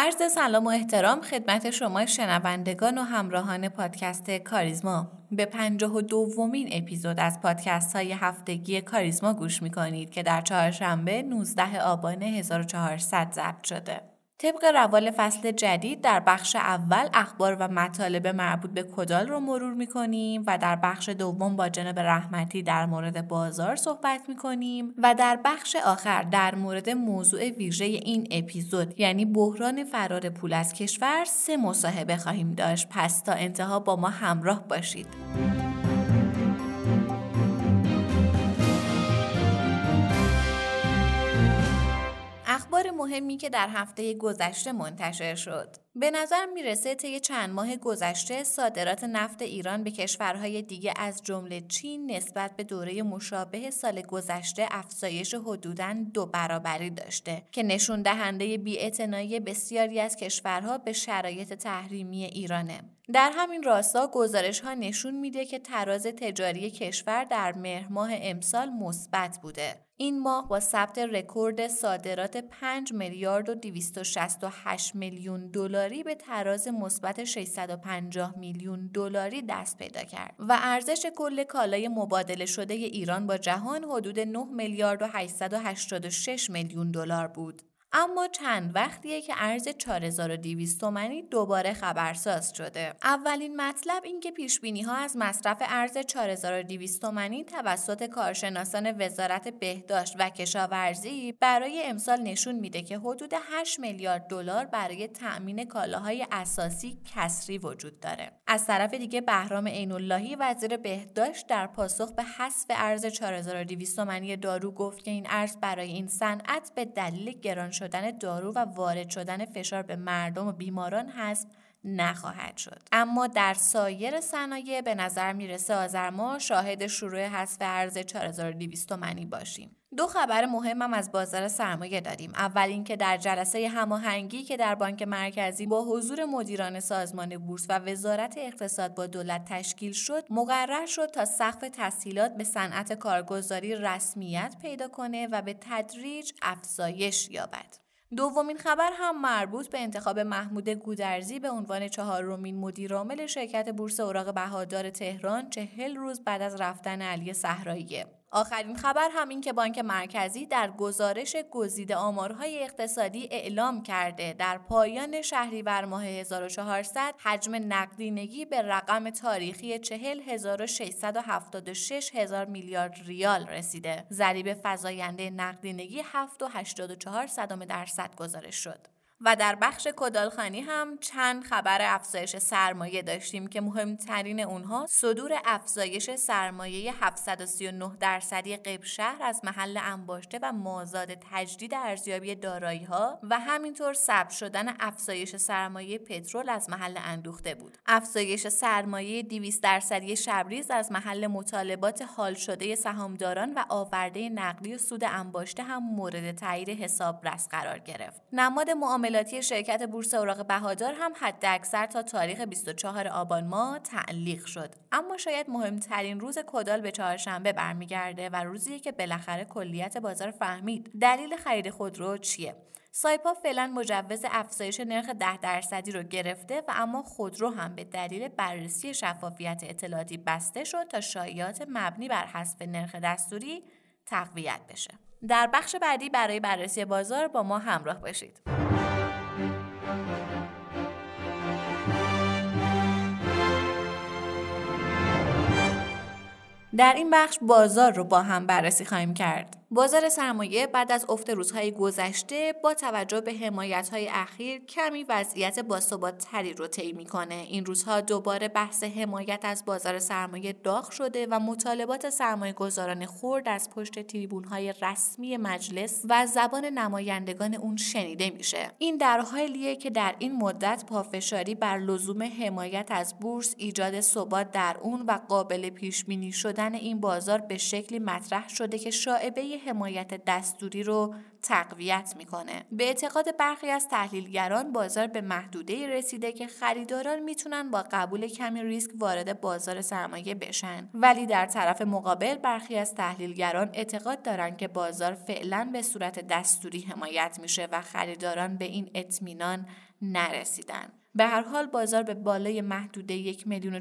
عرض سلام و احترام خدمت شما شنوندگان و همراهان پادکست کاریزما به پنجاه و دومین اپیزود از پادکست های هفتگی کاریزما گوش می کنید که در چهارشنبه 19 آبان 1400 ضبط شده. طبق روال فصل جدید در بخش اول اخبار و مطالب مربوط به کدال رو مرور می‌کنیم و در بخش دوم با جناب رحمتی در مورد بازار صحبت می‌کنیم و در بخش آخر در مورد موضوع ویژه این اپیزود یعنی بحران فرار پول از کشور سه مصاحبه خواهیم داشت پس تا انتها با ما همراه باشید. اخبار مهمی که در هفته گذشته منتشر شد. به نظر می‌رسه طی چند ماه گذشته صادرات نفت ایران به کشورهای دیگه از جمله چین نسبت به دوره مشابه سال گذشته افزایش حدوداً دو برابری داشته که نشون دهنده بی‌اعتنایی بسیاری از کشورها به شرایط تحریمی ایرانه. در همین راستا گزارش ها نشون میده که تراز تجاری کشور در مهر ماه امسال مثبت بوده. این ماه با ثبت رکورد صادرات 5 میلیارد و 268 میلیون دلاری به تراز مثبت 650 میلیون دلاری دست پیدا کرد و ارزش کل کالای مبادله شده ایران با جهان حدود 9 میلیارد و 886 میلیون دلار بود. اما چند وقتیه که ارز 4200 تومانی دوباره خبرساز شده. اولین مطلب این که پیش ها از مصرف ارز 4200 تومانی توسط کارشناسان وزارت بهداشت و کشاورزی برای امسال نشون میده که حدود 8 میلیارد دلار برای تأمین کالاهای اساسی کسری وجود داره. از طرف دیگه بهرام عین اللهی وزیر بهداشت در پاسخ به حذف ارز 4200 تومانی دارو گفت که این ارز برای این صنعت به دلیل گران شدن دارو و وارد شدن فشار به مردم و بیماران هست نخواهد شد. اما در سایر صنایع به نظر می‌رسه آذر ما شاهد شروع حذف ارز 4200 تومانی باشیم. دو خبر مهمم از بازار سرمایه داریم. اول اینکه در جلسه هماهنگی که در بانک مرکزی با حضور مدیران سازمان بورس و وزارت اقتصاد با دولت تشکیل شد مقرر شد تا سقف تسهیلات به صنعت کارگزاری رسمیت پیدا کنه و به تدریج افزایش یابد. دومین خبر هم مربوط به انتخاب محمود گودرزی به عنوان چهارمین مدیرعامل شرکت بورس اوراق بهادار تهران چهل روز بعد از رفتن علی صحراییه. آخرین خبر هم این که بانک مرکزی در گزارش گزیده آمارهای اقتصادی اعلام کرده در پایان شهریور ماه 1400 حجم نقدینگی به رقم تاریخی 40676 هزار میلیارد ریال رسیده. ضریب فزاینده نقدینگی 7.84 صدام درصد گزارش شد. و در بخش کدالخانی هم چند خبر افزایش سرمایه داشتیم که مهمترین اونها صدور افزایش سرمایه 739 درصدی قبل شهر از محل انباشته و مازاد تجدید ارزیابی دارایی ها و همینطور ثبت شدن افزایش سرمایه پترول از محل اندوخته بود. افزایش سرمایه 200 درصدی شبریز از محل مطالبات حال شده سهامداران و آورده نقدی و سود انباشته هم مورد تایید حسابرس قرار گرفت. نماد معامله معاملاتی شرکت بورس اوراق بهادار هم حد اکثر تا تاریخ 24 آبان ماه تعلیق شد اما شاید مهمترین روز کدال به چهارشنبه برمیگرده و روزی که بالاخره کلیت بازار فهمید دلیل خرید خودرو چیه سایپا فعلا مجوز افزایش نرخ 10 درصدی رو گرفته و اما خودرو هم به دلیل بررسی شفافیت اطلاعاتی بسته شد تا شایعات مبنی بر حذف نرخ دستوری تقویت بشه. در بخش بعدی برای بررسی بازار با ما همراه باشید. در این بخش بازار رو با هم بررسی خواهیم کرد. بازار سرمایه بعد از افت روزهای گذشته با توجه به حمایت‌های اخیر کمی وضعیت تری رو طی می‌کنه. این روزها دوباره بحث حمایت از بازار سرمایه داغ شده و مطالبات سرمایه گذاران خورد از پشت تریبون‌های رسمی مجلس و زبان نمایندگان اون شنیده میشه. این در حالیه که در این مدت پافشاری بر لزوم حمایت از بورس ایجاد ثبات در اون و قابل پیش بینی شدن این بازار به شکلی مطرح شده که شاعبه حمایت دستوری رو تقویت می‌کنه. به اعتقاد برخی از تحلیلگران بازار به محدوده رسیده که خریداران می‌تونن با قبول کمی ریسک وارد بازار سرمایه بشن. ولی در طرف مقابل برخی از تحلیلگران اعتقاد دارن که بازار فعلا به صورت دستوری حمایت میشه و خریداران به این اطمینان نرسیدن. به هر حال بازار به بالای محدوده یک میلیون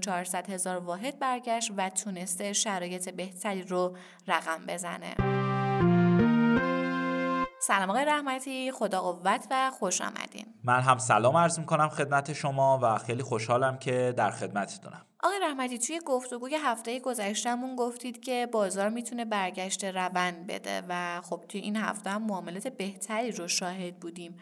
هزار واحد برگشت و تونسته شرایط بهتری رو رقم بزنه. سلام آقای رحمتی خدا قوت و خوش آمدین. من هم سلام عرض می‌کنم خدمت شما و خیلی خوشحالم که در خدمتتونم. آقای رحمتی توی گفتگوی هفته گذشتهمون گفتید که بازار می‌تونه برگشت روند بده و خب توی این هفته هم معاملات بهتری رو شاهد بودیم.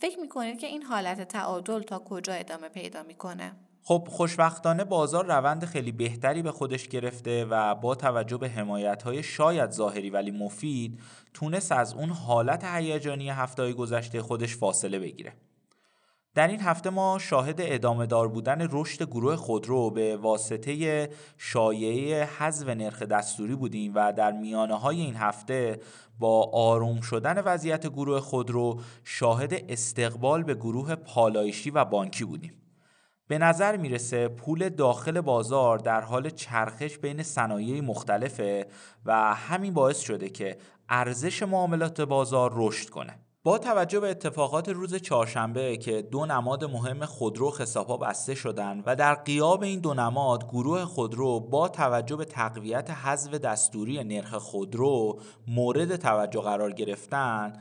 فکر می‌کنید که این حالت تعادل تا کجا ادامه پیدا می‌کنه؟ خب خوشبختانه بازار روند خیلی بهتری به خودش گرفته و با توجه به حمایت های شاید ظاهری ولی مفید تونست از اون حالت هیجانی هفته گذشته خودش فاصله بگیره. در این هفته ما شاهد ادامه دار بودن رشد گروه خودرو به واسطه شایعه حذف نرخ دستوری بودیم و در میانه های این هفته با آروم شدن وضعیت گروه خودرو شاهد استقبال به گروه پالایشی و بانکی بودیم. به نظر می‌رسه پول داخل بازار در حال چرخش بین صنایع مختلفه و همین باعث شده که ارزش معاملات بازار رشد کنه. با توجه به اتفاقات روز چهارشنبه که دو نماد مهم خودرو خسابها بسته شدند و در قیاب این دو نماد گروه خودرو با توجه به تقویت حذف دستوری نرخ خودرو مورد توجه قرار گرفتن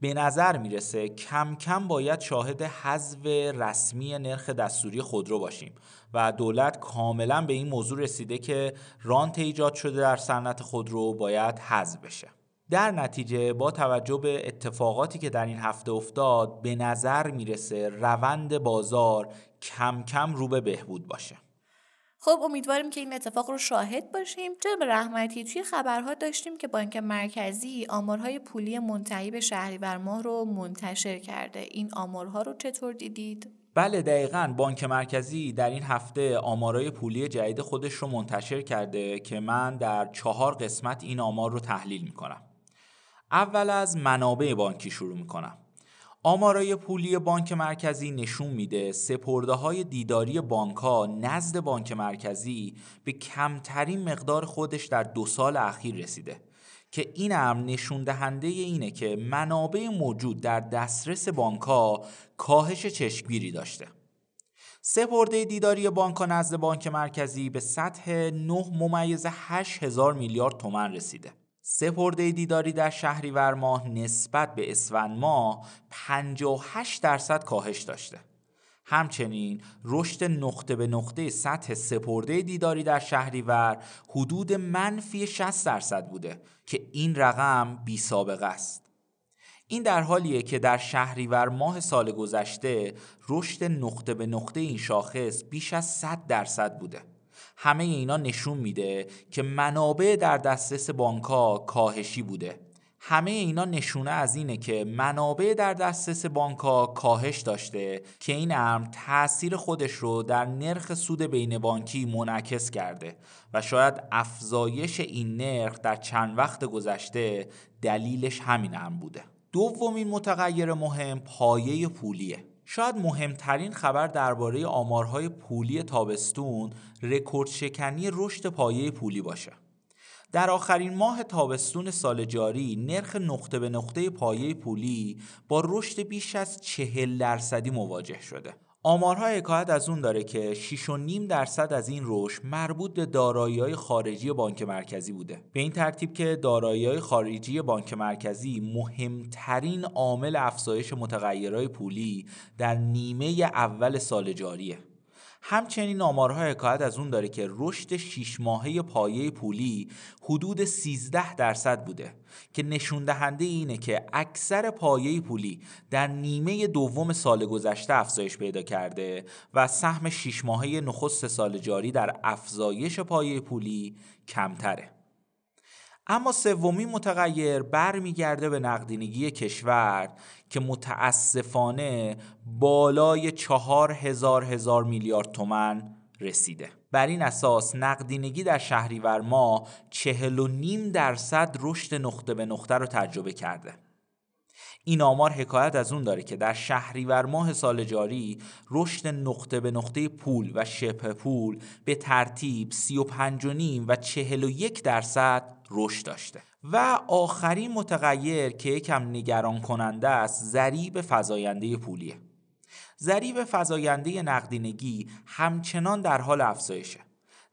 به نظر می‌رسه کم کم باید شاهد حذف رسمی نرخ دستوری خودرو باشیم و دولت کاملا به این موضوع رسیده که رانت ایجاد شده در صنعت خودرو باید حذف بشه. در نتیجه با توجه به اتفاقاتی که در این هفته افتاد به نظر می‌رسه روند بازار کم کم رو به بهبود باشه. خب امیدواریم که این اتفاق رو شاهد باشیم. جناب رحمتی توی خبرها داشتیم که بانک مرکزی آمارهای پولی منتهی به شهریور ماه رو منتشر کرده. این آمارها رو چطور دیدید؟ بله دقیقا. بانک مرکزی در این هفته آمارای پولی جدید خودش رو منتشر کرده که من در چهار قسمت این آمار رو تحلیل می‌کنم. اول از منابع بانکی شروع می‌کنم. آمارای پولی بانک مرکزی نشون میده سپرده های دیداری بانک ها نزد بانک مرکزی به کمترین مقدار خودش در دو سال اخیر رسیده. که این هم نشون دهنده اینه که منابع موجود در دسترس بانک ها کاهش چشمگیری داشته. سپرده دیداری بانک ها نزد بانک مرکزی به سطح 9 ممیز 8 هزار میلیارد تومن رسیده. سپرده دیداری در شهریور ماه نسبت به اسفند ماه 58 درصد کاهش داشته. همچنین رشد نقطه به نقطه سطح سپرده دیداری در شهریور حدود منفی 60 درصد بوده که این رقم بی سابقه است. این در حالیه که در شهریور ماه سال گذشته رشد نقطه به نقطه این شاخص بیش از 100 درصد بوده. همه اینا نشون میده که منابع در دسترس بانکها کاهشی بوده. همه اینا نشونه از اینه که منابع در دسترس بانکها کاهش داشته که این امر تاثیر خودش رو در نرخ سود بین بانکی منعکس کرده و شاید افزایش این نرخ در چند وقت گذشته دلیلش همین امر بوده. دومین متغیر مهم پایه پولیه. شاید مهمترین خبر درباره آمارهای پولی تابستون رکورد شکنی رشد پایه پولی باشه. در آخرین ماه تابستون سال جاری نرخ نقطه به نقطه پایه پولی با رشد بیش از چهل درصدی مواجه شده. آمارها حکایت از اون داره که 6.5 درصد از این رشد مربوط به دارایی‌های خارجی بانک مرکزی بوده. به این ترتیب که دارایی‌های خارجی بانک مرکزی مهمترین عامل افزایش متغیرهای پولی در نیمه اول سال جاریه. همچنین آمارها حکایت از اون داره که رشد 6 ماهه پایه پولی حدود 13 درصد بوده که نشون دهنده اینه که اکثر پایه پولی در نیمه دوم سال گذشته افزایش پیدا کرده و سهم 6 ماهه نخست سال جاری در افزایش پایه پولی کمتره. اما سومین متغیر برمیگرده به نقدینگی کشور که متاسفانه بالای چهار هزار هزار میلیارد تومن رسیده. بر این اساس نقدینگی در شهریور ما چهل و نیم درصد رشد نقطه به نقطه رو تجربه کرده. این آمار حکایت از اون داره که در شهریور ماه سال جاری رشد نقطه به نقطه پول و شبه پول به ترتیب 35.5 و 41 درصد رشد داشته. و آخرین متغیر که یکم نگران کننده است ضریب فزاینده پولیه. ضریب فزاینده نقدینگی همچنان در حال افزایشه.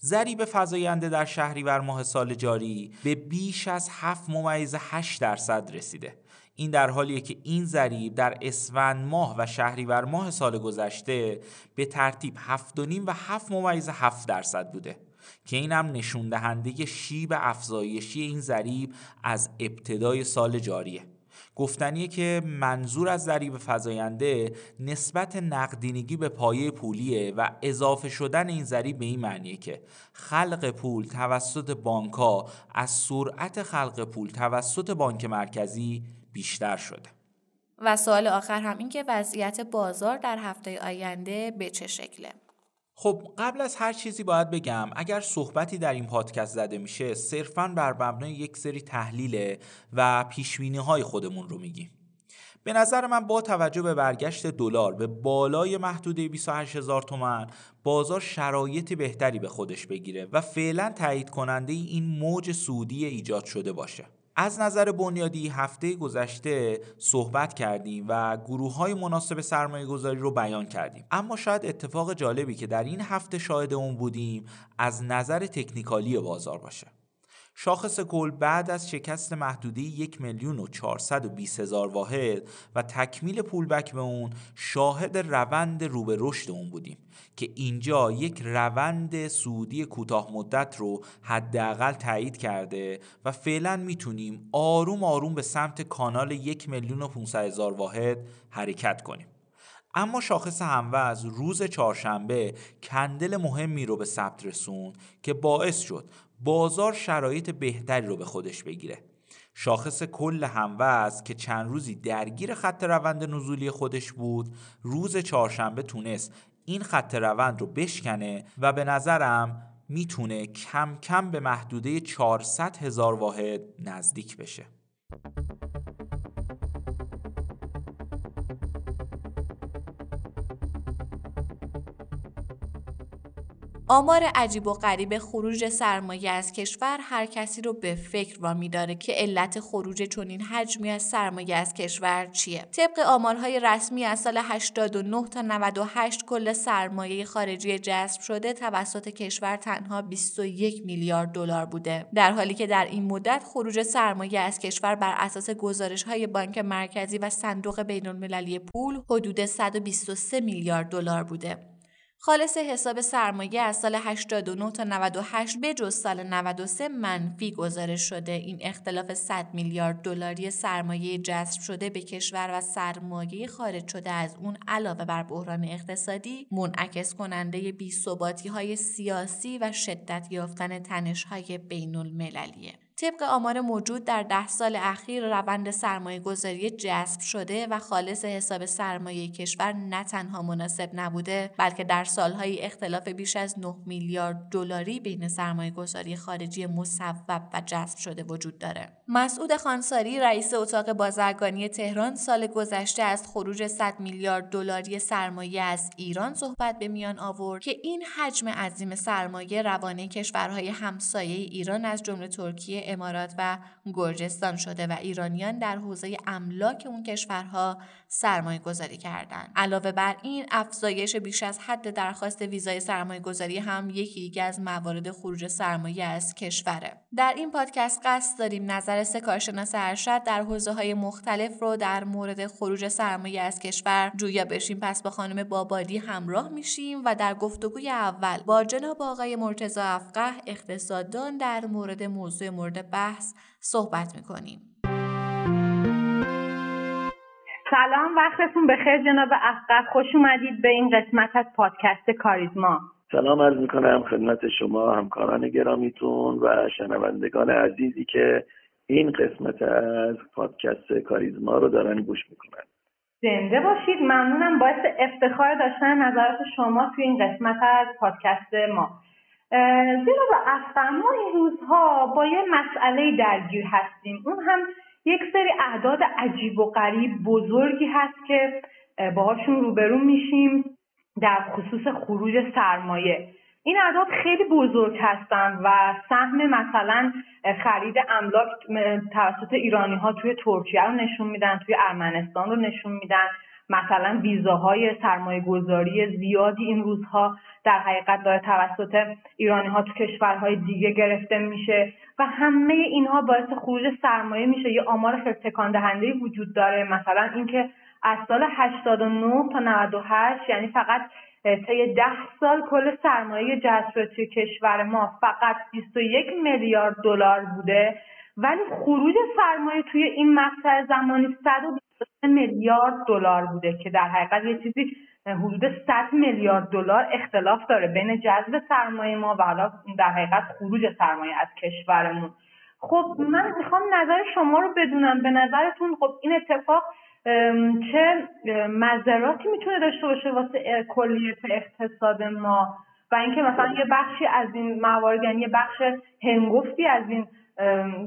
ضریب فزاینده در شهریور ماه سال جاری به بیش از 7 ممیز 8 درصد رسیده. این در حالیه که این ضریب در اسفند ماه و شهریور ماه سال گذشته به ترتیب 7.5 و 7 ممیز 7 درصد بوده که این هم نشون دهنده شیب افزایشی این ضریب از ابتدای سال جاریه. گفتنیه که منظور از ضریب فزاینده نسبت نقدینگی به پایه پولیه و اضافه شدن این ضریب به این معنیه که خلق پول توسط بانکها از سرعت خلق پول توسط بانک مرکزی بیشتر شده. و سوال آخر هم این که وضعیت بازار در هفته آینده به چه شکله؟ خب قبل از هر چیزی باید بگم اگر صحبتی در این پادکست زده میشه صرفا بر مبنای یک سری تحلیل و پیشبینی های خودمون رو میگیم. به نظر من با توجه به برگشت دلار به بالای محدوده 28 هزار تومن بازار شرایط بهتری به خودش بگیره و فعلا تایید کننده این موج سودی ایجاد شده باشه. از نظر بنیادی هفته گذشته صحبت کردیم و گروه های مناسب سرمایه گذاری رو بیان کردیم. اما شاید اتفاق جالبی که در این هفته شاهد اون بودیم از نظر تکنیکالی بازار باشه. شاخص کل بعد از شکست محدوده یک میلیون و هزار واحد و تکمیل پولبک به اون شاهد روند رو به رشد اون بودیم که اینجا یک روند سودی کوتاه مدت رو حداقل تایید کرده و فعلا می‌تونیم آروم آروم به سمت کانال یک میلیون و هزار واحد حرکت کنیم. اما شاخص هموز روز چهارشنبه کندل مهمی رو به ثبت رسون که باعث شد بازار شرایط بهتری رو به خودش بگیره. شاخص کل هموز که چند روزی درگیر خط روند نزولی خودش بود روز چهارشنبه تونست این خط روند رو بشکنه و به نظرم می‌تونه کم کم به محدوده 400 هزار واحد نزدیک بشه. آمار عجیب و غریب خروج سرمایه از کشور هر کسی رو به فکر وامی داره که علت خروج چنین حجمی از سرمایه از کشور چیه. طبق آمارهای رسمی از سال 89 تا 98 کل سرمایه خارجی جذب شده توسط کشور تنها 21 میلیارد دلار بوده. در حالی که در این مدت خروج سرمایه از کشور بر اساس گزارش های بانک مرکزی و صندوق بین المللی پول حدود 123 میلیارد دلار بوده. خالص حساب سرمایه از سال 89 تا 98 به جز سال 93 منفی گزارش شده. این اختلاف 100 میلیارد دلاری سرمایه جذب شده به کشور و سرمایه خارج شده از اون علاوه بر بحران اقتصادی منعکس کننده بی‌ثباتی های سیاسی و شدت یافتن تنش های بین المللیه طبق آمار موجود در ده سال اخیر روند سرمایه گذاری جذب شده و خالص حساب سرمایه کشور نه تنها مناسب نبوده بلکه در سالهای اختلاف بیش از 9 میلیارد دلاری بین سرمایه گذاری خارجی مصوب و جذب شده وجود داره. مسعود خانساری رئیس اتاق بازرگانی تهران سال گذشته از خروج 100 میلیارد دلاری سرمایه از ایران صحبت به میان آورد که این حجم عظیم سرمایه روانه کشورهای همسایه ایران از جمله ترکیه امارات و گرجستان شده و ایرانیان در حوزه املاک اون کشورها سرمایه گذاری کردند. علاوه بر این افزایش بیش از حد درخواست ویزای سرمایه گذاری هم یکی دیگه از موارد خروج سرمایه از کشوره. در این پادکست قصد داریم نظر سه کارشناس ارشد در حوزه های مختلف رو در مورد خروج سرمایه از کشور جویا بشیم پس با خانم بابادی همراه میشیم و در گفتگوی اول با جناب آقای مرتزا افقه اقتصاددان در مورد موضوع مورد بحث صحبت می‌کنیم سلام وقتتون بخیر. جناب افقه خوش اومدید به این قسمت از پادکست کاریزما. سلام عرض می‌کنم خدمت شما همکاران گرامیتون و شنوندگان عزیزی که این قسمت از پادکست کاریزما رو دارن گوش می‌کنن. زنده باشید. ممنونم. باعث افتخار داشتن نظرات شما توی این قسمت از پادکست ما. زیرا اصلا ما این روزها با یه مسئله درگیر هستیم. اون هم یک سری اعداد عجیب و غریب بزرگی هست که باهاشون روبرو میشیم در خصوص خروج سرمایه. این اعداد خیلی بزرگ هستن و سهم مثلا خرید املاک توسط ایرانی ها توی ترکیه رو نشون میدن توی ارمنستان رو نشون میدن. مثلا ویزاهای سرمایه گذاری زیادی این روزها در حقیقت داره توسط ایرانی ها تو کشورهای دیگه گرفته میشه و همه اینها باعث خروج سرمایه میشه. یه آمار خیلی دهنده وجود داره مثلا اینکه از سال 89 تا 98 یعنی فقط طی ده سال کل سرمایه جذب توی کشور ما فقط 21 میلیارد دلار بوده. ولی خروج سرمایه توی این مقطع زمانی 123 میلیارد دلار بوده که در حقیقت یه چیزی حدود 100 میلیارد دلار اختلاف داره بین جذب سرمایه ما و حالا در حقیقت خروج سرمایه از کشورمون. خب من می‌خوام نظر شما رو بدونم. به نظرتون خب این اتفاق چه مذراتی می‌تونه داشته باشه واسه کلیت اقتصاد ما؟ و اینکه مثلا یه بخشی از این موارد یعنی یه بخش هنگفتی از این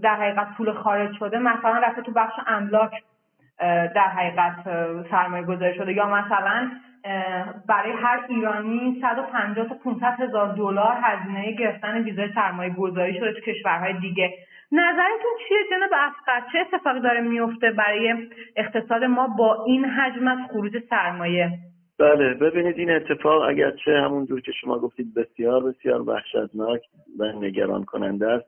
در حقیقت پول خارج شده مثلا رفته تو بخش املاک در حقیقت سرمایه گذاری شده. یا مثلا برای هر ایرانی 150 تا 500 هزار دلار هزینه گرفتن ویزای سرمایه گذاری شده تو کشورهای دیگه. نظرتون چیه؟ جناب افقر چه اتفاقی داره میفته برای اقتصاد ما با این حجم از خروج سرمایه؟ بله ببینید این اتفاق اگرچه همونجور که شما گفتید بسیار بسیار وحشتناک و نگران کننده است.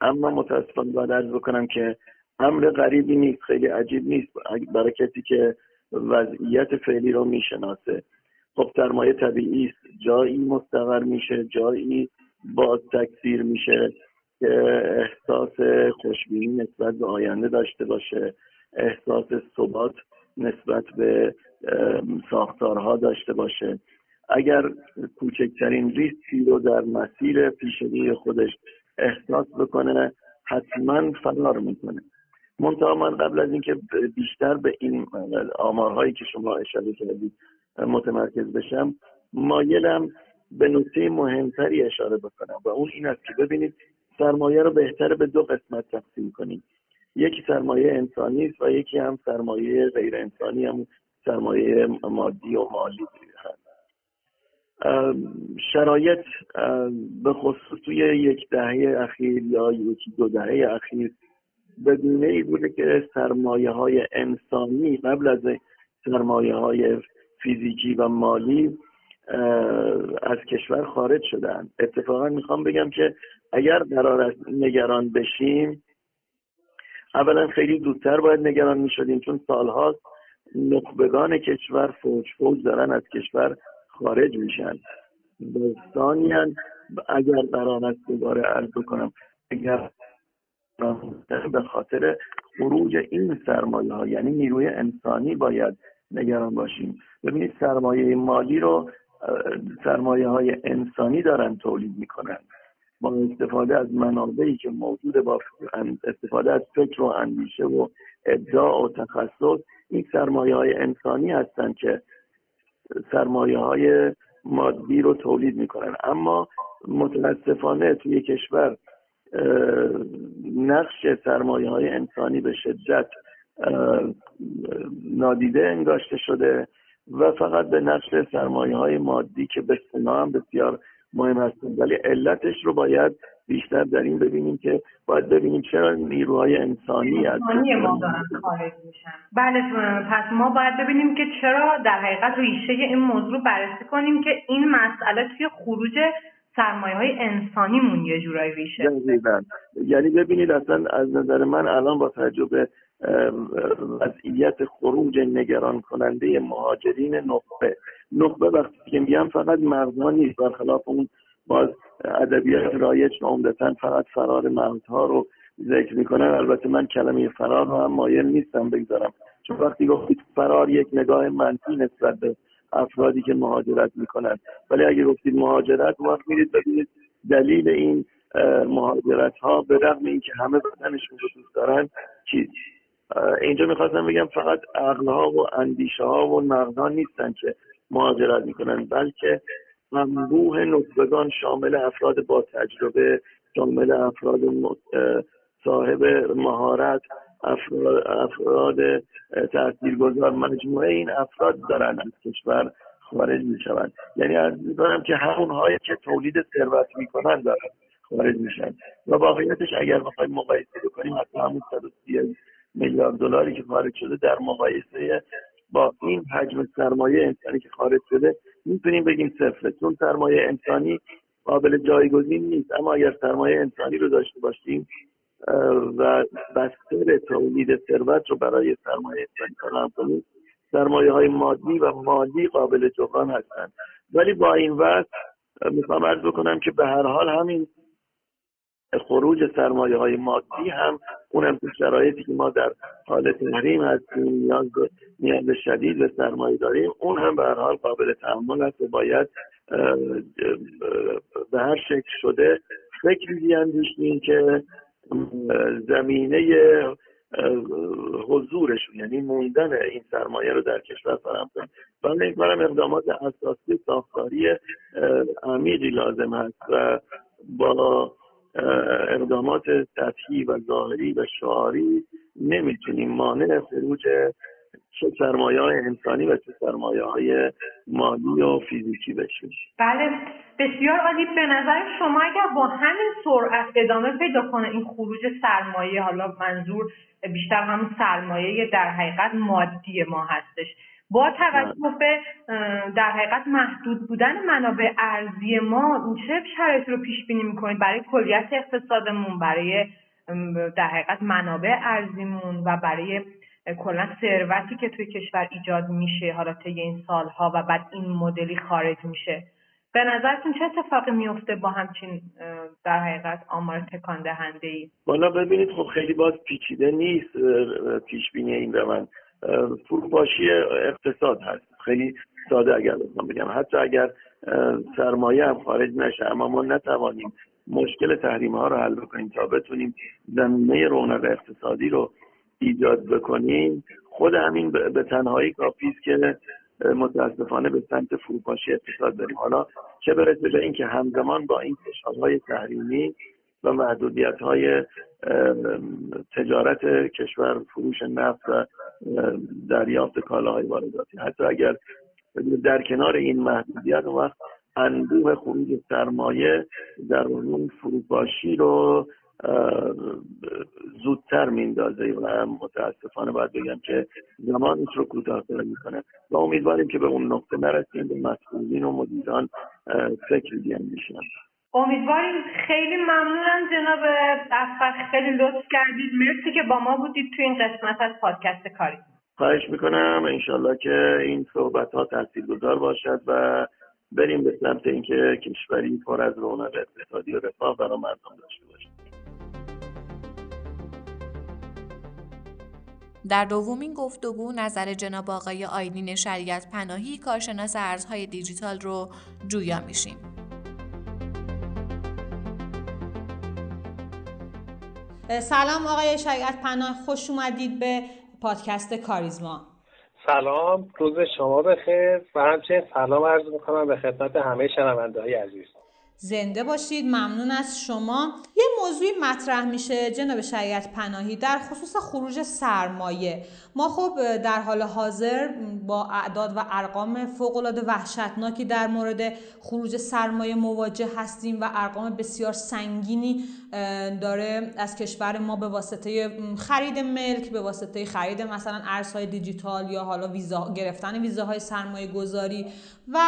اما متاسفانه باید عرض بکنم که امر غریبی نیست خیلی عجیب نیست. برای کسی که وضعیت فعلی رو می‌شناسه خب سرمایه طبیعی است. جایی مستقر میشه جایی باز تکثیر میشه که احساس خوشبینی نسبت به آینده داشته باشه احساس ثبات نسبت به ساختارها داشته باشه. اگر کوچکترین ریسکی رو در مسیر پیشروی خودش احساس بکنه حتما فرار می‌کنه. منتها من قبل از اینکه بیشتر به این آمارهایی که شما اشاره کردید متمرکز بشم مایلم به نکته مهمتری اشاره بکنم و اون این است که ببینید سرمایه رو بهتر به دو قسمت تقسیم کنیم. یکی سرمایه انسانی است و یکی هم سرمایه غیر انسانی هم سرمایه مادی و مالی. هست شرایط به خصوص توی یک دهه اخیر یا یکی دو دهه اخیر به گونه ای بوده که سرمایه های انسانی قبل از سرمایه های فیزیکی و مالی از کشور خارج شدن اتفاقا می‌خوام بگم که اگر قرار است نگران بشیم اولا خیلی زودتر باید نگران می‌شدیم چون سالهاست نخبگان کشور فوج فوج دارن از کشور خارج میشن. ثانیا اگر قرار است دوباره عرض کنم اگر به خاطر خروج این سرمایه ها یعنی نیروی انسانی باید نگران باشیم. ببینید سرمایه مالی رو سرمایه های انسانی دارن تولید می‌کنن. با استفاده از منابعی که موجود با استفاده از فکر و اندیشه و ابداع و تخصص این سرمایه های انسانی هستن که سرمایه های مادی رو تولید می‌کنن. اما متاسفانه توی کشور نقش سرمایه های انسانی به شدت نادیده انگاشته شده و فقط به نقش سرمایه های مادی که به هم بسیار مهم هستن ولی علتش رو باید بیشتر در این ببینیم که باید ببینیم چرا نیروهای انسانی از ما خارج میشن. بله پس ما باید ببینیم که چرا در حقیقت ریشه این موضوع بررسی کنیم که این مسئله توی خروج سرمایه های انسانیمون یه جورایی ریشه یعنی ببینید اصلا از نظر من الان با تجربه وضعیت خروج نگران کننده مهاجرین نخبه نخبه وقتی که میگم فقط مردان نیست برخلاف اون باز ادبیات رایج عمدتا فقط فرار مردها رو ذکر می‌کنن. البته من کلمه فرار رو هم مایل نیستم بگذارم. چون وقتی گفتید فرار یک نگاه منفی نسبت به افرادی که مهاجرت می‌کنن ولی اگه گفتید مهاجرت وقت میرید ببینید دلیل این مهاجرت ها به رغم اینکه همه بدنشون رو دوست دارن چیز. اینجا می‌خواستم بگم فقط عقلها و اندیشه ها و نقدان نیستن که مهاجرت می‌کنن بلکه انبوه نخبگان شامل افراد با تجربه شامل افراد صاحب مهارت افراد, افراد تاثیرگذار مجموعه این افراد دارن از کشور خارج می‌شوند. یعنی از می‌کنم که همونهایی که تولید ثروت می‌کنن دارن خارج میشن. و واقعیتش اگر بخوایم مقایسه بکنیم حتی همون 130 میلیارد دلاری که خارج شده در مقایسه با این حجم سرمایه انسانی که خارج شده می‌تونیم بگیم صفره. چون سرمایه انسانی قابل جایگزین نیست. اما اگر سرمایه انسانی رو داشته باشیم و بستر تولید ثروت رو برای سرمایه فراهم کنیم سرمایه های مادی و مالی قابل جبران هستند. ولی با این وقت می‌خوام عرض بکنم که به هر حال همین خروج سرمایه های مادی هم اونم تو شرایطی که ما در حال تحریم هستیم نیاز به شدید به سرمایه داریم اون هم به هر حال قابل تحمل است و باید به هر شکل شده فکری بیاندیشیم که زمینه حضورشون یعنی موندن این سرمایه رو در کشور فراهم کنیم من اقدامات اساسی ساختاری عمیقی لازم هست و با اقدامات سطحی و ظاهری و شعاری نمی‌تونیم مانع خروج چه سرمایه های انسانی و چه سرمایه های مالی و فیزیکی بشیم بله بسیار عالی. به نظر شما اگر با همین سرعت ادامه پیدا کنه این خروج سرمایه حالا منظور بیشتر همون سرمایه در حقیقت مادی ما هستش. با توجه به در حقیقت محدود بودن منابع ارزی ما چه شرایطی رو پیش بینی می‌کنید برای کلیت اقتصادمون برای در حقیقت منابع ارزیمون و برای کلا ثروتی که توی کشور ایجاد میشه حالا طی این سالها و بعد این مدلی خارج میشه. به نظرتون چه اتفاقی میفته با همچین در حقیقت آمار تکان دهنده ای؟ والا ببینید خب خیلی باز پیچیده نیست پیش بینی این من. فروپاشی اقتصاد هست. خیلی ساده اگر بخوام بگم. حتی اگر سرمایه هم خارج نشه اما ما نتوانیم مشکل تحریم ها رو حل بکنیم تا بتونیم زمینه رونق اقتصادی رو ایجاد بکنیم خود همین به تنهایی کافی است که متاسفانه به سمت فروپاشی اقتصاد بریم. حالا چه برسه به اینکه همزمان با این فشارهای تحریمی و محدودیت های تجارت کشور فروش نفت و دریافت کالاهای وارداتی. حتی اگر در کنار این محدودیت وقت انبوه خروج سرمایه در اون فروپاشی رو زودتر میندازه. و متاسفانه باید بگم که زمانش رو کوتاهتر می‌کنه. و امیدواریم که به اون نقطه نرسیم به مسئولین و مدیران فکر بیاندیشن امیدواریم. خیلی ممنونم جناب افر خیلی لطف کردید. مرسی که با ما بودید تو این قسمت از پادکست کاری. خواهش می‌کنم. انشالله که این صحبت ها گذار باشد و بریم به سمت اینکه کشوری پر از رونق اقتصادی و رفاه برای مردم داشته باشیم. در دومین گفتگو نظر جناب آقای آیدین شریعت پناهی کارشناس ارزهای دیجیتال رو جویا میشیم. سلام آقای شریعت پناه خوش اومدید به پادکست کاریزما سلام روز شما بخیر و همچنین سلام عرض می‌کنم به خدمت همه شنونده های عزیز زنده باشید. ممنون از شما. یه موضوعی مطرح میشه جناب شریعت پناهی در خصوص خروج سرمایه. ما خب در حال حاضر با اعداد و ارقام فوق العاده وحشتناکی در مورد خروج سرمایه مواجه هستیم و ارقام بسیار سنگینی داره از کشور ما به واسطه خرید ملک به واسطه خرید مثلا ارزهای دیجیتال یا حالا ویزا گرفتن ویزاهای سرمایه گذاری و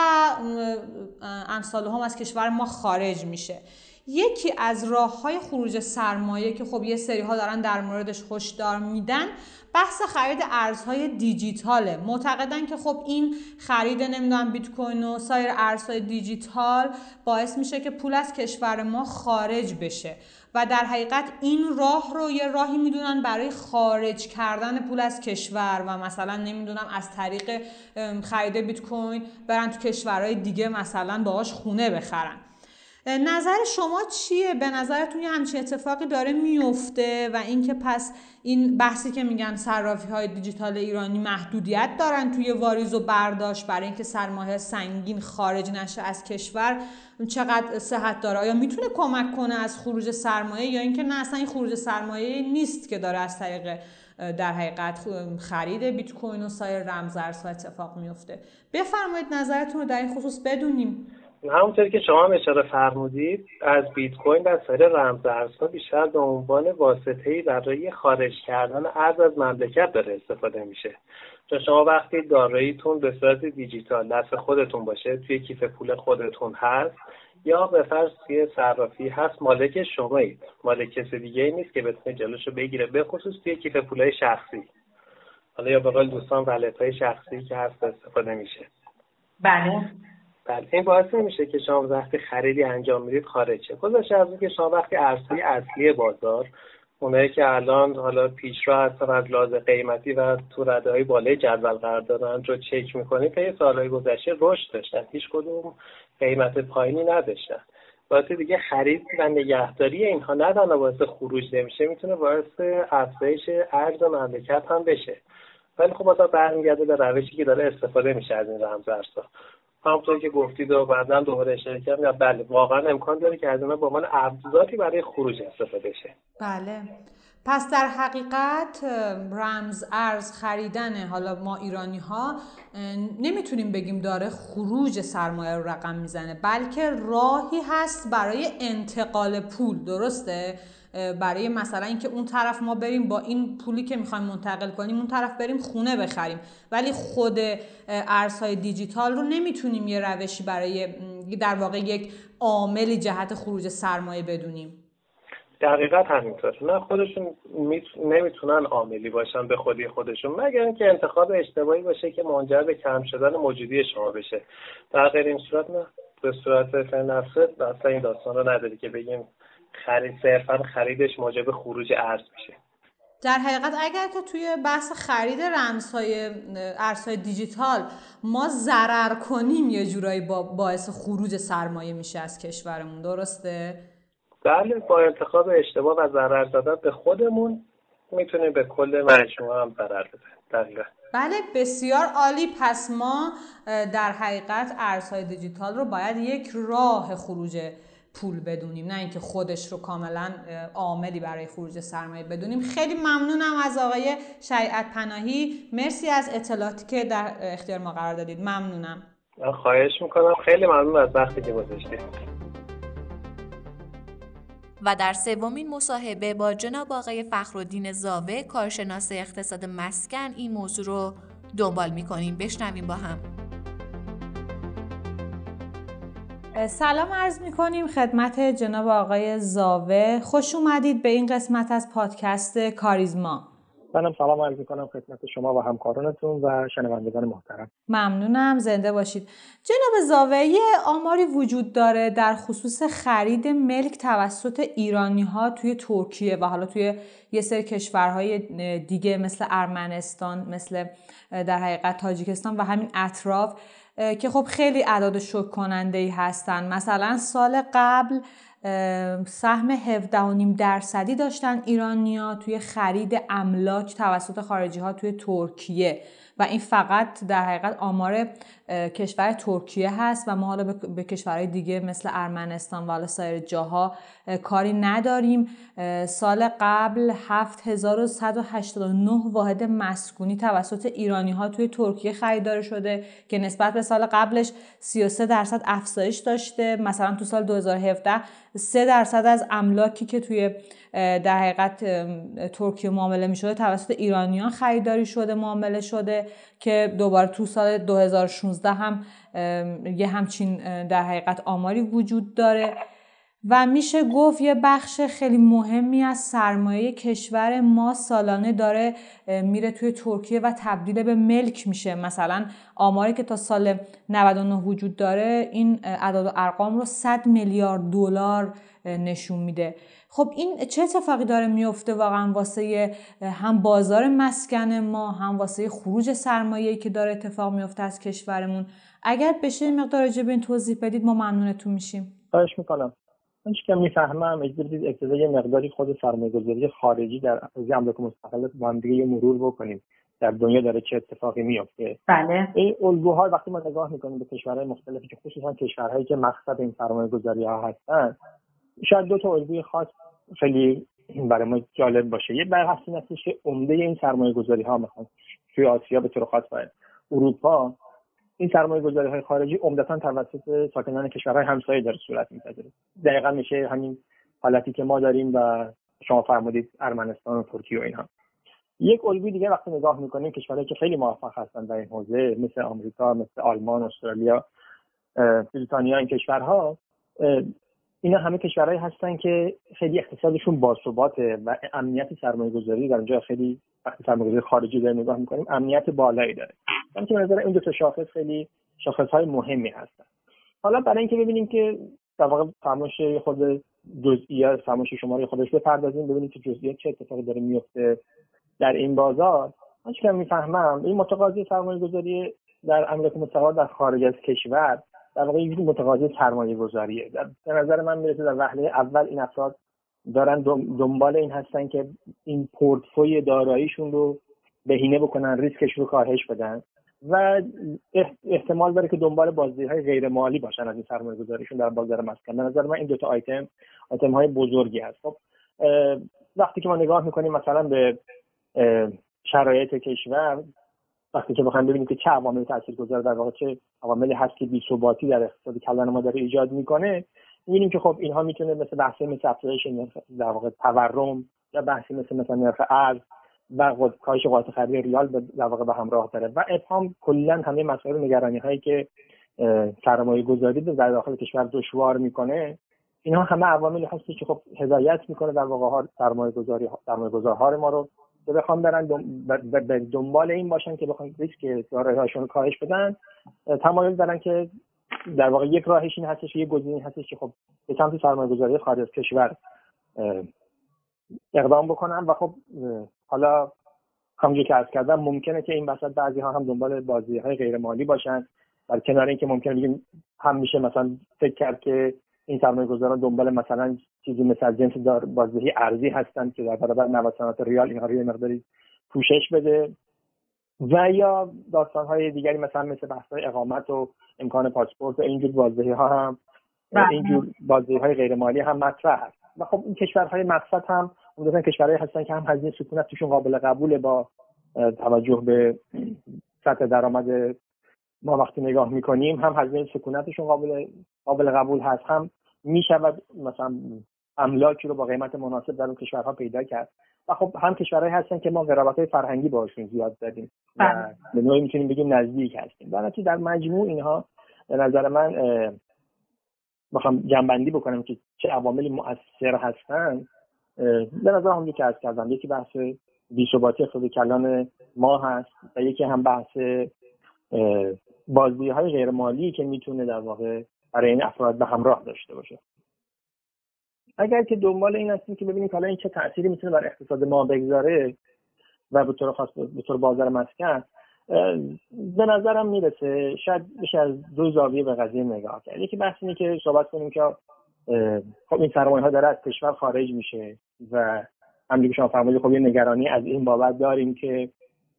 امثال هم از کشور ما خارج میشه. یکی از راه های خروج سرمایه که خب یه سری ها دارن در موردش هشدار میدن بحث خرید ارزهای دیجیتاله. معتقدن که خب این خرید نمی‌دونم بیت کوین و سایر ارزهای دیجیتال باعث میشه که پول از کشور ما خارج بشه و در حقیقت این راه رو یه راهی می‌دونن برای خارج کردن پول از کشور و مثلا نمی‌دونم از طریق خرید بیت کوین برن تو کشورهای دیگه مثلا باهاش خونه بخرن. نظر شما چیه؟ به نظرتون یه همچین اتفاقی داره میفته و اینکه پس این بحثی که میگن صرافی های دیجیتال ایرانی محدودیت دارن توی واریز و برداشت برای اینکه سرمایه سنگین خارج نشه از کشور چقدر صحت داره؟ آیا می‌تونه کمک کنه از خروج سرمایه یا اینکه نه اصلا این خروج سرمایه نیست که داره از طریق در حقیقت خرید بیت کوین و سایر رمزارزها اتفاق میفته بفرمایید نظرتون رو در این خصوص بدونیم. همونطور که شما هم اشاره فرمودید از بیت کوین و سایر رمزارزها بیشتر به عنوان واسطه‌ای برای خارج کردن ارز از مملکت داره استفاده میشه. چون شما وقتی داراییتون به صورت دیجیتال دست خودتون باشه توی کیف پول خودتون هست یا به فرض توی صرافی هست مالک شمایید مالک کسی دیگه ای نیست که بتونه جلوشو بگیره به خصوص توی کیف پولای شخصی. حالا یا به قول دوستان ولت های شخصی که هست استفاده میشه. بله. بله. این باعث نمیشه که شما وقتی خریدی انجام می‌دید خارج شه. گذاشته از که شما وقتی ارزهای اصلی بازار اونایی که الان حالا پیشرو هستن از لحاظ قیمتی و تو رده های بالای جدول قرار دارن رو چک می‌کنید که سالهای گذشته رشد داشتن. هیچ کدوم قیمت پایینی نداشتن. باعث دیگه خرید و نگهداری اینها نه تنها باعث خروج نمیشه می‌تونه باعث افزایش ارز مملکت هم بشه. ولی خب بازم برمیگرده به روشی که داره استفاده میشه از این رمزارزها همونطور که گفتید و بعدا دوباره اشاره کردم بله واقعا امکان داره که از اونها به عنوان ابزاری برای خروج استفاده شه بله. پس در حقیقت رمز ارز خریدن حالا ما ایرانی ها نمی‌تونیم بگیم داره خروج سرمایه رو رقم می‌زنه بلکه راهی هست برای انتقال پول درسته؟ برای مثلا اینکه اون طرف ما بریم با این پولی که می‌خوایم منتقل کنیم اون طرف بریم خونه بخریم. ولی خود ارزهای دیجیتال رو نمی‌تونیم یه روشی برای در واقع یک عاملی جهت خروج سرمایه بدونیم. دقیقا همینطور. نه خودشون نمی‌تونن عاملی باشن به خودی خودشون مگر اینکه انتخاب اشتباهی باشه که منجر به کم شدن موجودی شما بشه. در غیر این صورت نه. به صورت فن اصلا این داستان رو نداری که بگیم خرید صرفا خریدش موجب خروج ارز میشه. در حقیقت اگر که توی بحث خرید رمزهای ارزهای دیجیتال ما ضرر کنیم یه جورایی با باعث خروج سرمایه میشه از کشورمون درسته؟ بله با انتخاب اشتباه و ضرر زدن به خودمون می‌تونه به کل مجموعه هم ضرر بده بله بسیار عالی. پس ما در حقیقت ارزهای دیجیتال رو باید یک راه خروج پول بدونیم نه اینکه خودش رو کاملا عاملی برای خروج سرمایه بدونیم. خیلی ممنونم از آقای شریعت پناهی. مرسی از اطلاعاتی که در اختیار ما قرار دادید. ممنونم. خواهش می‌کنم. خیلی ممنون از وقتی که گذاشتید. و در سومین مصاحبه با جناب آقای فخرالدین زاوه کارشناس اقتصاد مسکن این موضوع رو دنبال می‌کنیم. بشنویم با هم. سلام عرض می کنیم خدمت جناب آقای زاوه. خوش اومدید به این قسمت از پادکست کاریزما. منم سلام عرض کنم خدمت شما و همکارانتون و شنوندگان محترم. ممنونم زنده باشید. جناب زاوه یه آماری وجود داره در خصوص خرید ملک توسط ایرانی ها توی ترکیه و حالا توی یه سری کشورهای دیگه مثل ارمنستان مثل در حقیقت تاجیکستان و همین اطراف. که خب خیلی اعداد شک کننده ای هستن. مثلا سال قبل سهم 17.5 درصدی داشتن ایرانیا توی خرید املاک توسط خارجی ها توی ترکیه. و این فقط در حقیقت آمار کشور ترکیه هست و ما حالا به کشورهای دیگه مثل ارمنستان و سایر جاها کاری نداریم. سال قبل 7189 واحد مسکونی توسط ایرانی ها توی ترکیه خریدار شده که نسبت به سال قبلش 33 درصد افزایش داشته. مثلا تو سال 2017 3 درصد از املاکی که توی در حقیقت ترکیه معامله می شده توسط ایرانیان خریداری شده معامله شده که دوباره تو سال 2016 هم یه همچین در حقیقت آماری وجود داره. و میشه گفت یه بخش خیلی مهمی از سرمایه کشور ما سالانه داره میره توی ترکیه و تبدیل به ملک میشه. مثلا آماری که تا سال 99 وجود داره این اعداد و ارقام رو 100 میلیارد دلار نشون میده. خب این چه اتفاقی داره میفته واقعا واسه هم بازار مسکن ما هم واسه خروج سرمایه که داره اتفاق میفته از کشورمون؟ اگر بشه مقدار به این توضیح بدید ما ممنونتون میشیم. خواهش می‌کنم. من که می‌فهمم اجازه بدید ابتدا یه مقداری خود سرمایه‌گذاری خارجی در حوزه املاک مستقل با هم دیگه مرور بکنیم. در دنیا داره چه اتفاقی میفته بله. این الگوها وقتی ما نگاه می‌کنیم به کشورهای مختلفی که خصوصا کشورهایی که مقصد این سرمایه‌گذاری ها هستن شاید دو تا الگوی خاص خیلی برای ما جالب باشه. یه بحث این هستش که عمده این سرمایه گذاری ها می‌خوان توی آسیا به طور خاص باید اروپا این سرمایه گذاری های خارجی عمدتا توسط ساکنان کشورهای همسایه داره صورت میپذیره دقیقا میشه همین حالتی که ما داریم و شما فرمودید ارمنستان و ترکیه و اینها. یک الگوی دیگه وقتی نگاه می‌کنیم کشورهایی که خیلی موفق هستن در این حوزه مثل آمریکا مثل آلمان استرالیا بریتانیا این کشورها اینا همه کشورهایی هستن که خیلی اقتصادشون باثباته و امنیت سرمایه گذاری در اونجا خیلی وقتی سرمایه خارجی داریم نگاه می‌کنیم امنیت بالایی داره. من که نظر این دو تا شاخص خیلی شاخص های مهمی هستن. حالا برای اینکه ببینیم که در واقع فرمایش خود جزئیات فرمایش شماره خودش بپردازیم ببینیم که جزئیات چه اتفاقی داره میفته در این بازار. من که می‌فهمم؟ این متقاضی سرمایه گذاری در املاک مستقر در خارج از کشور در واقع یک متقاضی سرمایه گذاریه به نظر من می‌رسه در وهله اول این افراد دارن دنبال این هستن که این پورتفوی داراییشون رو بهینه بکنن ریسکش رو کاهش بدن و احتمال داره که دنبال بازدهی های غیر مالی باشن از این سرمایه گذاریشون در بازار مسکن به نظر من این دوتا آیتم آیتم های بزرگی هست. خب وقتی که ما نگاه می‌کنیم مثلا به شرایط کشور وقتی که بخوایم ببینیم که چه عواملی تاثیرگذار در واقع چه عواملی هست که بی‌ثباتی در اقتصاد کلان ما داره ایجاد می‌کنه می‌بینیم که خب اینها می‌تونه مثل بحث مثل افزایش در واقع تورم یا بحثی مثل مثلا نرخ ارز و کاهش قدرت خرید ریال در واقع به همراه داره. و ابهام کلا همه مسائل نگرانی هایی که سرمایه گذاری در داخل کشور دشوار می‌کنه اینها همه عواملی هستی که خب هدایت می‌کنه در واقع سرمایه گذاری سرمایه گذارها ما رو. که بخوام برن دنبال این باشن که بخوام ریسک دارایی‌هاشون رو کاهش بدن تمایل دارن که در واقع یک راهش این هستش یک گزینه هستش که خب به سمت سرمایه‌گذاری خارج از کشور اقدام بکنن و خب حالا همونجور که عرض کردم ممکنه که این وسط بعضی ها هم دنبال بازی های غیر مالی باشن. در کنار اینکه ممکنه بگیم هم میشه مثلا فکر کرد که این سرمایه گذاران دنبال مثلا چیزی مثل جنس دار بازدهی ارزی هستند که در برابر نوسانات ریال اینها رو یه مقداری پوشش بده. و یا داستان های دیگری مثلا مثل بحث های اقامت و امکان پاسپورت و اینجور بازدهی ها هم بله. اینجور بازدهی های غیر مالی هم مطرح هست. و خب این کشورهای مقصد هم اون کشورهایی هستن که هم هزینه سکونت توشون قابل قبوله با توجه به سطح درآمد ما وقتی نگاه می‌کنیم هم هزینه سکونتشون قابل قابل قبول هست. هم می‌شود مثلا املاکی رو با قیمت مناسب در اون کشورها پیدا کرد. و خب هم کشورهایی هستن که ما قرابت های فرهنگی باشون زیاد داریم و بله. به نوعی می‌تونیم بگیم نزدیک هستیم. در در مجموع اینها به نظر من بخوام جنبندی بکنم که چه عواملی مؤثر هستن. به نظر هم که از کردم یکی بحث بیثباتی اقتصاد کلان ما هست و یکی هم بحث بازدهی های غیر مالی که می‌تونه در واقع برای این افراد به همراه داشته باشه. اگر که دنبال این هستیم که ببینیم حالا این چه تأثیری می‌تونه بر اقتصاد ما بگذاره و به طور خاص به طور بازار مسکن به نظرم می‌رسه شاید بشه از دو زاویه به قضیه نگاه کرد. یکی بحث اینه که صحبت کنیم که خب این سرمایه ها داره از کشور خارج میشه و همونجوری که شما فرمودید خب یه نگرانی از این بابت داریم که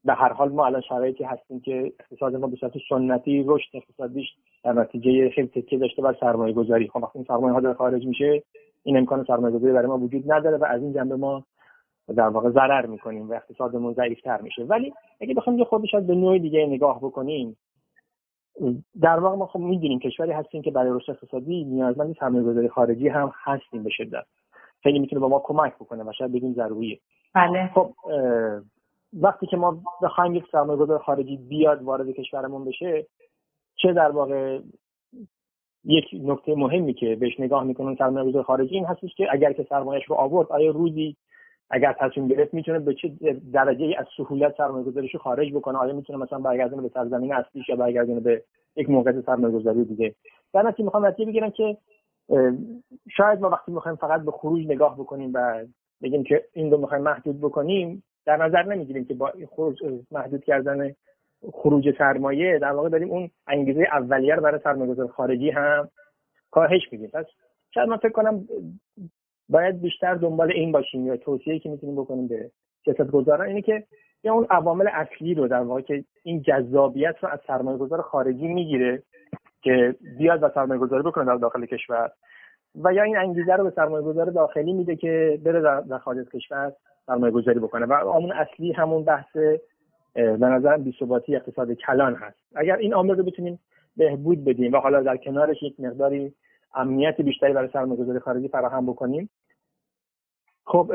به هر حال ما الان شرایطی هستیم که اقتصاد ما به صورت سنتی رشد اقتصادیش در نتیجه خیلی تکیه داشته بر سرمایه گذاری خب وقتی این سرمایه ها داره خارج میشه این امکان سرمایه گذاری برای ما وجود نداره و از این جنبه ما در واقع ضرر می‌کنیم و اقتصادمون ضعیفتر میشه. ولی اگه بخوایم یه خودش به نوع دیگه نگاه بکنیم در واقع ما خب می‌دونیم کشوری هستیم که برای رشد اقتصادی نیازمند سرمایه گذاری خارجی هم هستیم به شدت. خیلی می‌تونه به ما کمک بکنه و شاید بگیم ضروریه. بله. خب وقتی که ما بخوایم یک سرمایه گذار خارجی بیاد وارد کشورمون بشه چه در واقع یک نکته مهمی که بهش نگاه می‌کنن سرمایه گذار خارجی این هستش که اگر که سرمایهش رو آورد آیا روزی اگر تصمیم گرفت می‌تونه به چه درجه از سهولت سرمایه گذاریش رو خارج بکنه؟ آیا می‌تونه مثلا برگردونه به سرزمین اصلیش یا برگردونه به یک موقع سرمایه گذاری دیگه؟ در نتیجه می‌خوام نتیجه بگیرم که شاید ما وقتی می‌خوایم فقط به خروج نگاه بکنیم و بگیم که این رو می‌خوایم محدود بکنیم در نظر نمی‌گیریم که با خروج محدود کردن خروج سرمایه در واقع داریم اون انگیزه اولیه رو برای سرمایه‌گذار خارجی هم کاهش میدیم. پس شاید من فکر کنم باید بیشتر دنبال این باشیم یا توصیه که می‌تونیم بکنیم به سیاست گذاران اینه که یا اون عوامل اصلی رو در واقع که این جذابیت رو از سرمایه گذار خارجی می‌گیره که بیاد و سرمایه گذاری بکنه در داخل کشور و یا این انگیزه رو به سرمایه گذار داخلی میده که بره در خارج کشور سرمایه گذاری بکنه. و عامل اصلی همون بحث به نظر بی‌ثباتی اقتصاد کلان هست. اگر این عامل رو بتونیم بهبود بدیم و حالا در کنارش یک مقداری امنیت بیشتری برای سرمایه‌گذاری خارجی فراهم بکنیم خب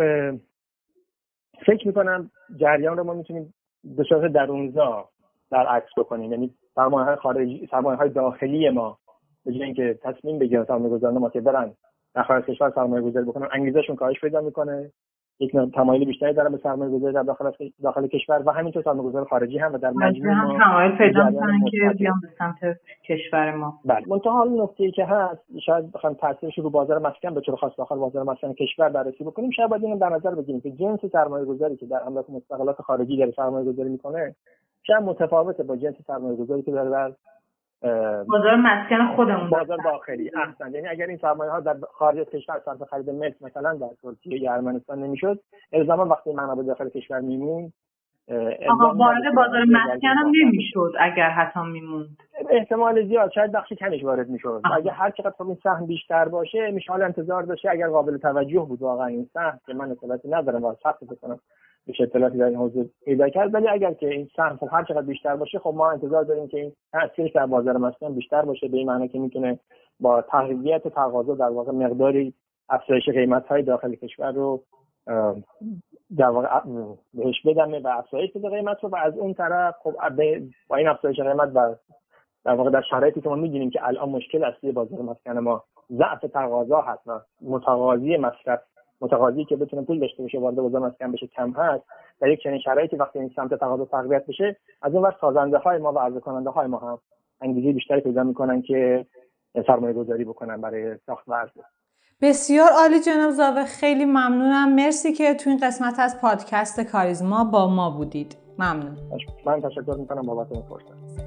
فکر می‌کنم جریان رو ما می‌تونیم به صورت درونزا در عکس بکنیم. یعنی سرمایه خارجی سرمایه های داخلی ما به جای اینکه تصمیم بگیرن سرمایه ما که برن در خارج کشور سرمایه گذاری بکنن انگیزشون کاهش پیدا می‌کنه. یک تمایل بیشتری دارن به سرمایه گذاری در داخل داخل کشور و همینطور سرمایه گذار خارجی هم و در مجموع هم تمایل پیدا که بیان به سمت کشور ما. بله. منتها حالا نکته ای که هست شاید بخوام تاثیرش رو بازار مسکن به طور خاص داخل بازار مسکن کشور بررسی بکنیم شاید باید اینو در نظر بگیریم که جنس سرمایه گذاری که در املاک مستقلات خارجی داره سرمایه گذاری می‌کنه شاید متفاوته با جنس سرمایه گذاری که داره در بازار مسکن خودمون بازار داخلی احسن. یعنی اگر این سرمایه ها در خارج از کشور صرف خرید ملک مثلا در ترکیه یا ارمنستان نمی‌شد الزاما وقتی منابع داخل کشور میمون آقا وارد بازار مسکن هم نمی‌شد اگر حتی میموند. احتمال زیاد شاید بخشی کمش وارد می‌شد. اگر هر چقدر خب این سهم بیشتر باشه میشه حال انتظار داشته اگر قابل توجه بود واقعا این سهم که من اطلاعاتی ندارم و سخت بکنم. به اطلاعاتی در این حوزه پیدا کرد. ولی اگر که این سهم خب هر چقدر بیشتر باشه خب ما انتظار داریم که این تاثیرش در بازار مسکن بیشتر باشه به این معنی که می‌تونه با تقویت تقاضا در واقع مقداری افزایش قیمت های داخل کشور رو در واقع بهش بدمه و افزایش بده قیمت رو. و از اون طرف خب با این افزایش قیمت و در واقع در شرایطی که ما می‌دونیم که الان مشکل اصلی بازار مسکن ما ضعف تقاضا هست و متقاضی مصرف متقاضی که بتونه پول داشته باشه وارد بازار مسکن بشه کم هست در یک چنین شرایطی وقتی این سمت تقاضا تقویت بشه از اون ور سازنده های ما و عرضه کننده های ما هم انگیزه بیشتری پیدا می‌کنن که سرمایه گذاری بکنن برای ساخت و عرضه. بسیار عالی جناب زاوه خیلی ممنونم. مرسی که تو این قسمت از پادکست کاریزما با ما بودید. ممنون. من تشکر می‌کنم بابت این فرصت.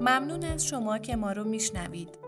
ممنون از شما که ما رو میشنوید.